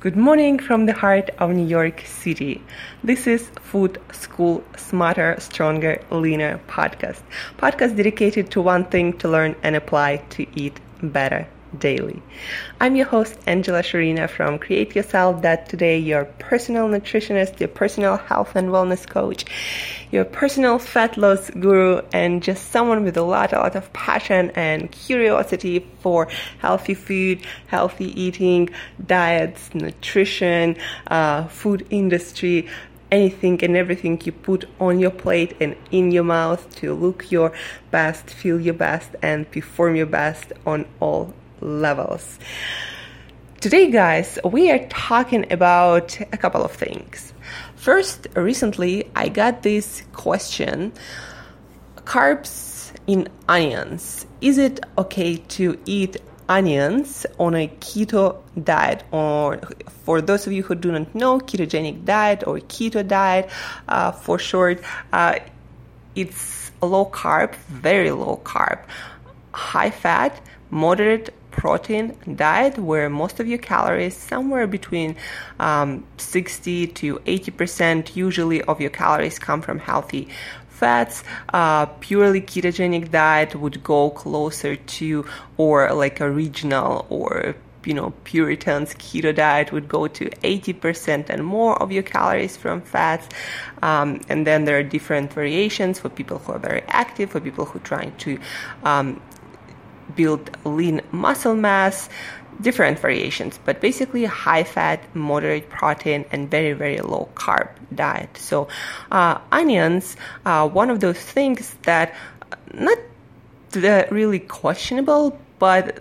Good morning from the heart of New York City. This is Food School Smarter, Stronger, Leaner podcast. Podcast dedicated to one thing to learn and apply to eat better daily. I'm your host, Angela Shurina from Create Yourself Dot Today, your personal nutritionist, your personal health and wellness coach, your personal fat loss guru, and just someone with a lot, a lot of passion and curiosity for healthy food, healthy eating, diets, nutrition, uh, food industry, anything and everything you put on your plate and in your mouth to look your best, feel your best, and perform your best on all levels. Today, guys, we are talking about a couple of things. First, recently I got this question carbs in onions. Is it okay to eat onions on a keto diet or for those of you who do not know ketogenic diet or keto diet uh, for short uh, it's low carb very low carb high fat moderate protein diet where most of your calories somewhere between um, 60 to 80 percent usually of your calories come from healthy fats. Uh, purely ketogenic diet would go closer to or like a regional or you know puritans keto diet would go to 80% and more of your calories from fats. Um, and then there are different variations for people who are very active for people who are trying to um, build lean muscle mass, different variations, but basically high fat, moderate protein, and very, very low carb diet. So, uh, onions, uh, one of those things that not really questionable, but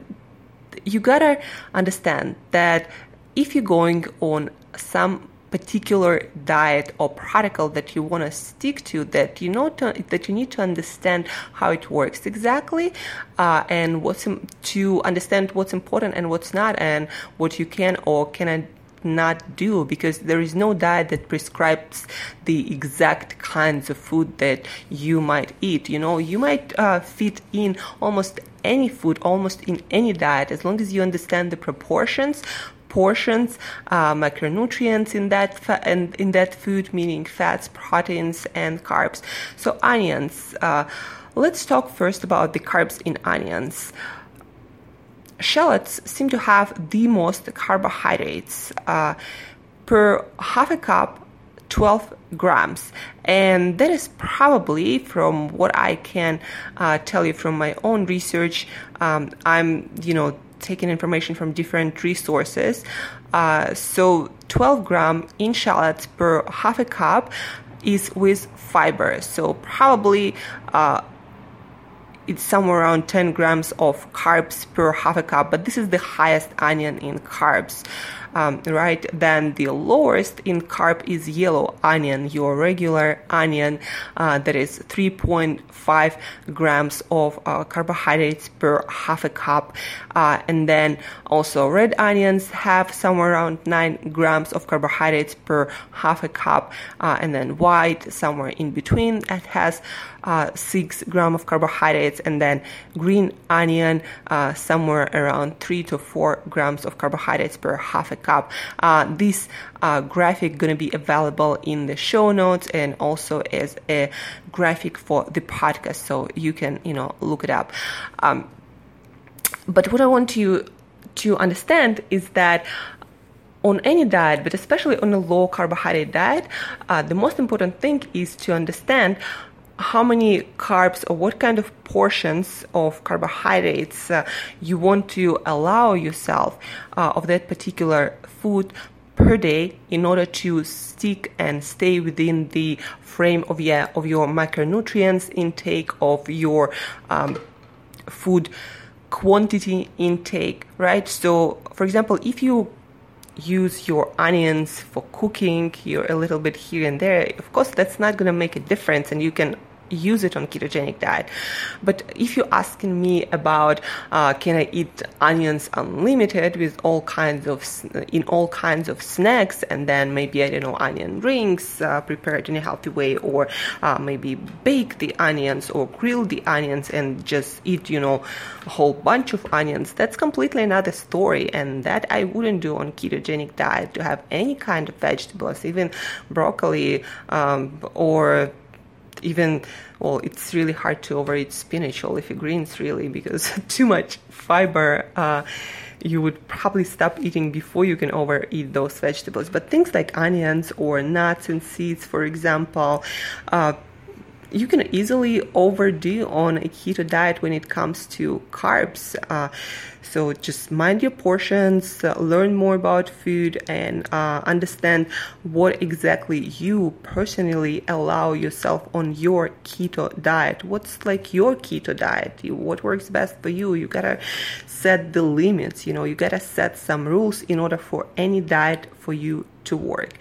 you gotta understand that if you're going on some particular diet or protocol that you want to stick to that you know to, that you need to understand how it works exactly uh, and what's to understand what's important and what's not and what you can or cannot not do because there is no diet that prescribes the exact kinds of food that you might eat. You know you might uh, fit in almost any food almost in any diet as long as you understand the proportions portions, uh, macronutrients in that fa- in, in that food, meaning fats, proteins, and carbs. So onions. Uh, let's talk first about the carbs in onions. Shallots seem to have the most carbohydrates. Uh, per half a cup, 12 grams. And that is probably, from what I can uh, tell you from my own research, um, I'm, you know, taking information from different resources. Uh, so 12 gram in shallots per half a cup is with fiber. So probably uh, it's somewhere around 10 grams of carbs per half a cup, but this is the highest onion in carbs um, right? Then the lowest in carb is yellow onion, your regular onion uh, that is 3.5 grams of uh, carbohydrates per half a cup. Uh, and then also red onions have somewhere around 9 grams of carbohydrates per half a cup. Uh, and then white somewhere in between that has uh, 6 gram of carbohydrates and then green onion uh, somewhere around 3 to 4 grams of carbohydrates per half a cup. Uh, this uh, graphic to be available in the show notes and also as a graphic for the podcast, so you can you know look it up. Um, but what I want you to understand is that on any diet, but especially on a low carbohydrate diet, uh, the most important thing is to understand how many carbs or what kind of portions of carbohydrates uh, you want to allow yourself uh, of that particular food per day in order to stick and stay within the frame of yeah of your macronutrients intake of your um, food quantity intake right? So for example if you use your onions for cooking you're a little bit here and there of course that's not going to make a difference and you can use it on ketogenic diet. But if you're asking me about uh, can I eat onions unlimited with all kinds of in all kinds of snacks, and then maybe I don't know onion rings uh, prepared in a healthy way, or uh, maybe bake the onions or grill the onions and just eat you know a whole bunch of onions. That's completely another story, and that I wouldn't do on ketogenic diet to have any kind of vegetables, even broccoli um, or even well it's really hard to overeat spinach leafy greens really because too much fiber uh, you would probably stop eating before you can overeat those vegetables. But things like onions or nuts and seeds for example uh, you can easily overdo on a keto diet when it comes to carbs. Uh, so just mind your portions, uh, learn more about food, and uh, understand what exactly you personally allow yourself on your keto diet. What's like your keto diet? What works best for you? You gotta set the limits. You know, you gotta set some rules in order for any diet for you to work.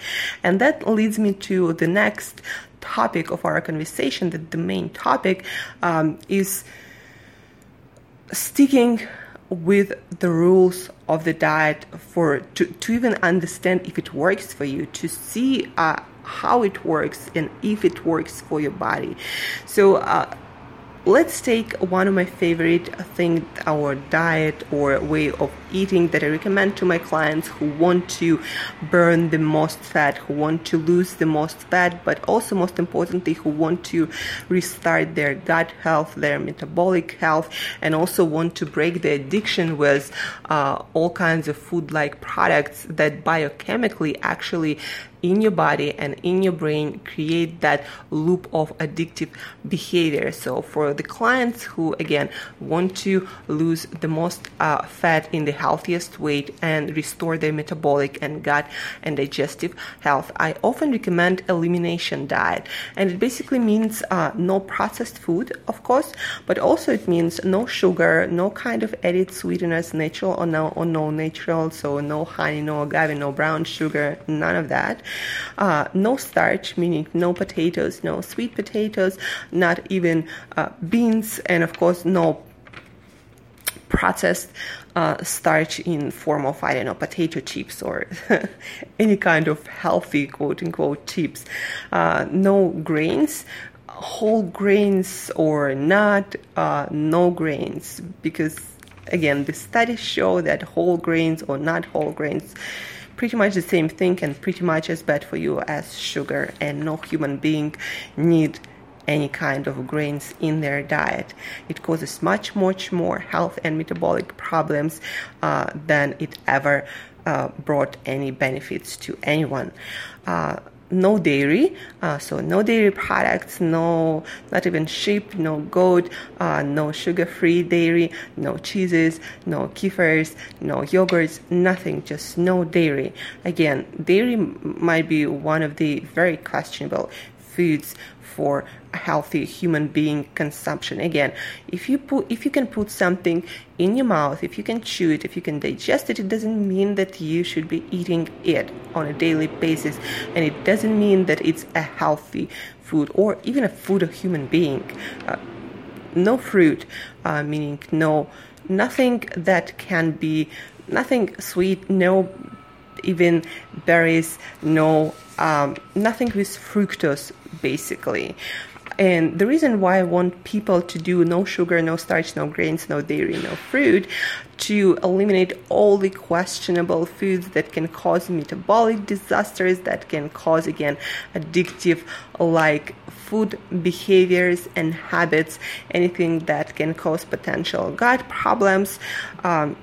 And that leads me to the next topic of our conversation, that the main topic um, is sticking with the rules of the diet for to, to even understand if it works for you to see uh, how it works and if it works for your body. So uh, let's take one of my favorite things our diet or way of eating that i recommend to my clients who want to burn the most fat who want to lose the most fat but also most importantly who want to restart their gut health their metabolic health and also want to break the addiction with uh, all kinds of food like products that biochemically actually in your body and in your brain create that loop of addictive behavior. So for the clients who again want to lose the most uh, fat in the healthiest weight and restore their metabolic and gut and digestive health, I often recommend elimination diet, and it basically means uh, no processed food, of course, but also it means no sugar, no kind of added sweeteners, natural or no or no natural, so no honey, no agave, no brown sugar, none of that. Uh, no starch, meaning no potatoes, no sweet potatoes, not even uh, beans, and of course, no processed uh, starch in form of I don't know potato chips or any kind of healthy quote unquote chips. Uh, no grains, whole grains or not, uh, no grains because again the studies show that whole grains or not whole grains pretty much the same thing and pretty much as bad for you as sugar and no human being need any kind of grains in their diet. It causes much, much more health and metabolic problems uh, than it ever uh, brought any benefits to anyone. Uh, no dairy, uh, so no dairy products, no, not even sheep, no goat, uh, no sugar-free dairy, no cheeses, no kefirs, no yogurts, nothing, just no dairy. Again, dairy might be one of the very questionable foods for a healthy human being consumption. Again, if you put if you can put something in your mouth, if you can chew it, if you can digest it, it doesn't mean that you should be eating it on a daily basis, and it doesn't mean that it's a healthy food or even a food of human being. Uh, no fruit, uh, meaning no nothing that can be nothing sweet, no even berries, no um, nothing with fructose basically. And the reason why I want people to do no sugar, no starch, no grains, no dairy, no fruit, to eliminate all the questionable foods that can cause metabolic disasters, that can cause, again, addictive like food behaviors and habits, anything that can cause potential gut problems. Um,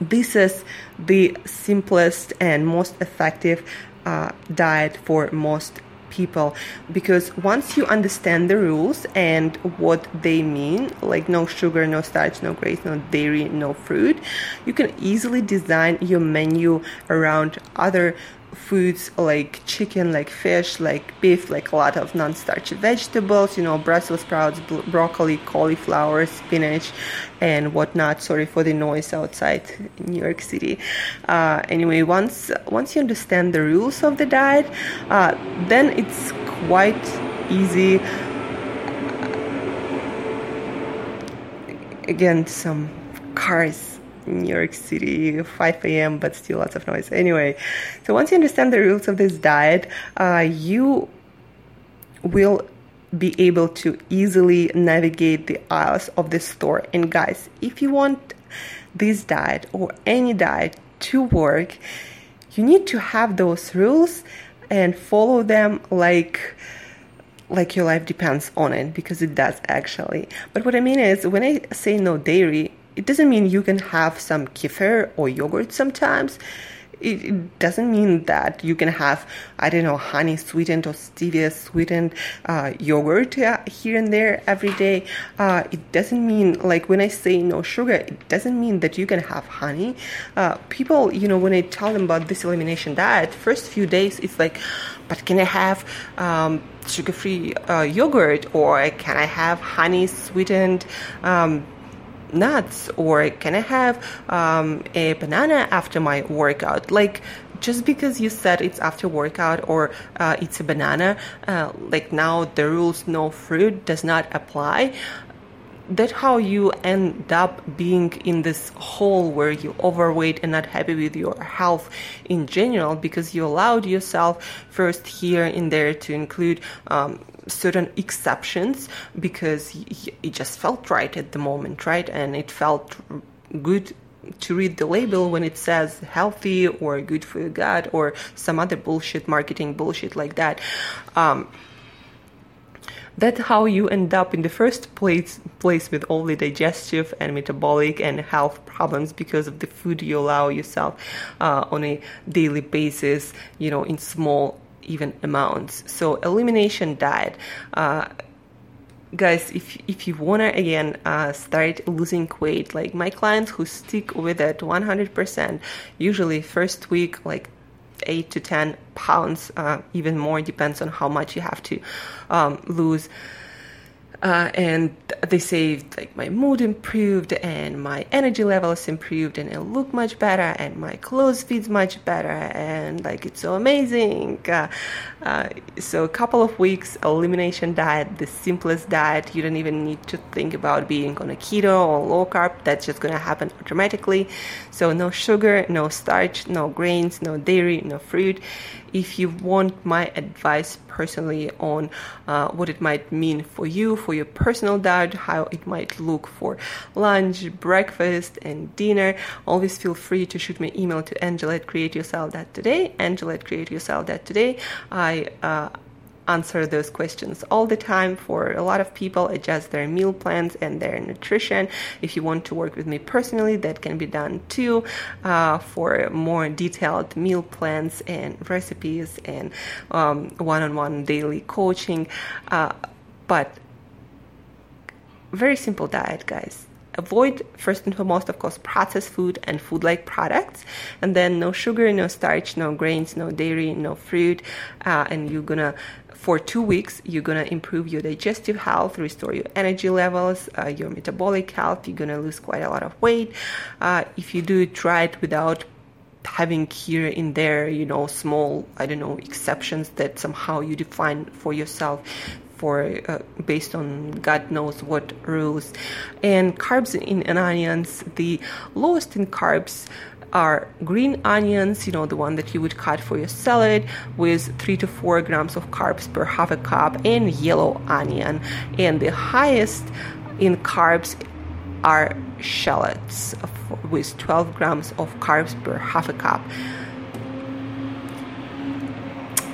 this is the simplest and most effective uh, diet for most people. Because once you understand the rules and what they mean like no sugar no starch no grains no dairy no fruit you can easily design your menu around other foods like chicken, like fish, like beef, like a lot of non starchy vegetables, you know, Brussels sprouts, bro- broccoli, cauliflower, spinach, and whatnot. Sorry for the noise outside New York City. Uh, anyway, once, once you understand the rules of the diet, uh, then it's quite easy. Again, some cars New York City, 5 a.m., but still lots of noise. Anyway, so once you understand the rules of this diet, uh, you will be able to easily navigate the aisles of the store. And guys, if you want this diet or any diet to work, you need to have those rules and follow them like like your life depends on it because it does actually. But what I mean is when I say no dairy, it doesn't mean you can have some kefir or yogurt sometimes it, doesn't mean that you can have I don't know honey sweetened or stevia sweetened uh, yogurt uh, here and there every day. Uh, it doesn't mean like when I say no sugar, it doesn't mean that you can have honey. Uh, people, you know, when I tell them about this elimination diet, first few days it's like, but can I have um, sugar-free uh, yogurt or can I have honey sweetened? Um, nuts or can I have um, a banana after my workout? Like, just because you said it's after workout or uh, it's a banana, uh, like now the rules no fruit does not apply that's how you end up being in this hole where you overweight and not happy with your health in general because you allowed yourself first here and there to include um, certain exceptions because it just felt right at the moment right? And it felt good to read the label when it says healthy or good for your gut or some other bullshit marketing bullshit like that. Um, that's how you end up in the first place place with all the digestive and metabolic and health problems because of the food you allow yourself uh, on a daily basis you know in small even amounts. So elimination diet uh, guys if if you wanna again uh, start losing weight like my clients who stick with it 100% usually first week like 8 to 10 pounds, uh, even more, depends on how much you have to um, lose. Uh, and they say like my mood improved and my energy levels improved and I look much better and my clothes fits much better and like it's so amazing. Uh, uh, so a couple of weeks elimination diet, the simplest diet. You don't even need to think about being on a keto or low carb. That's just gonna happen automatically. So no sugar, no starch, no grains, no dairy, no fruit if you want my advice personally on uh, what it might mean for you, for your personal diet, how it might look for lunch, breakfast, and dinner, always feel free to shoot me an email to angela at createyourself.today, angela at createyourself.today. I uh, answer those questions all the time. For a lot of people adjust their meal plans and their nutrition. If you want to work with me personally that can be done too uh, for more detailed meal plans and recipes and um, one-on-one daily coaching. Uh, but very simple diet guys avoid first and foremost of course processed food and food like products. And then no sugar no starch no grains no dairy no fruit. Uh, and you're gonna for two weeks you're gonna improve your digestive health restore your energy levels uh, your metabolic health. You're gonna lose quite a lot of weight. Uh, if you do it without having here in there you know small i don't know exceptions that somehow you define for yourself for uh, based on God knows what rules. And carbs in, in onions, the lowest in carbs are green onions, you know, the one that you would cut for your salad, with three to four grams of carbs per half a cup, and yellow onion. And the highest in carbs are shallots with 12 grams of carbs per half a cup.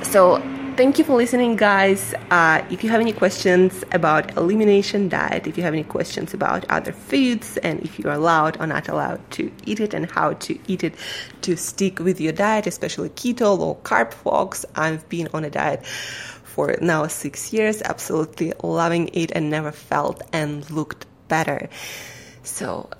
So Thank you for listening, guys. Uh, if you have any questions about elimination diet, if you have any questions about other foods, and if you're allowed or not allowed to eat it, and how to eat it to stick with your diet, especially keto, low carb folks, I've been on a diet for now six years, absolutely loving it, and never felt and looked better. So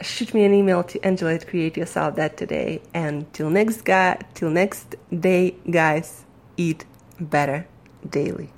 shoot me an email to angela at create yourself dot today and till next guy till next day guys eat better daily.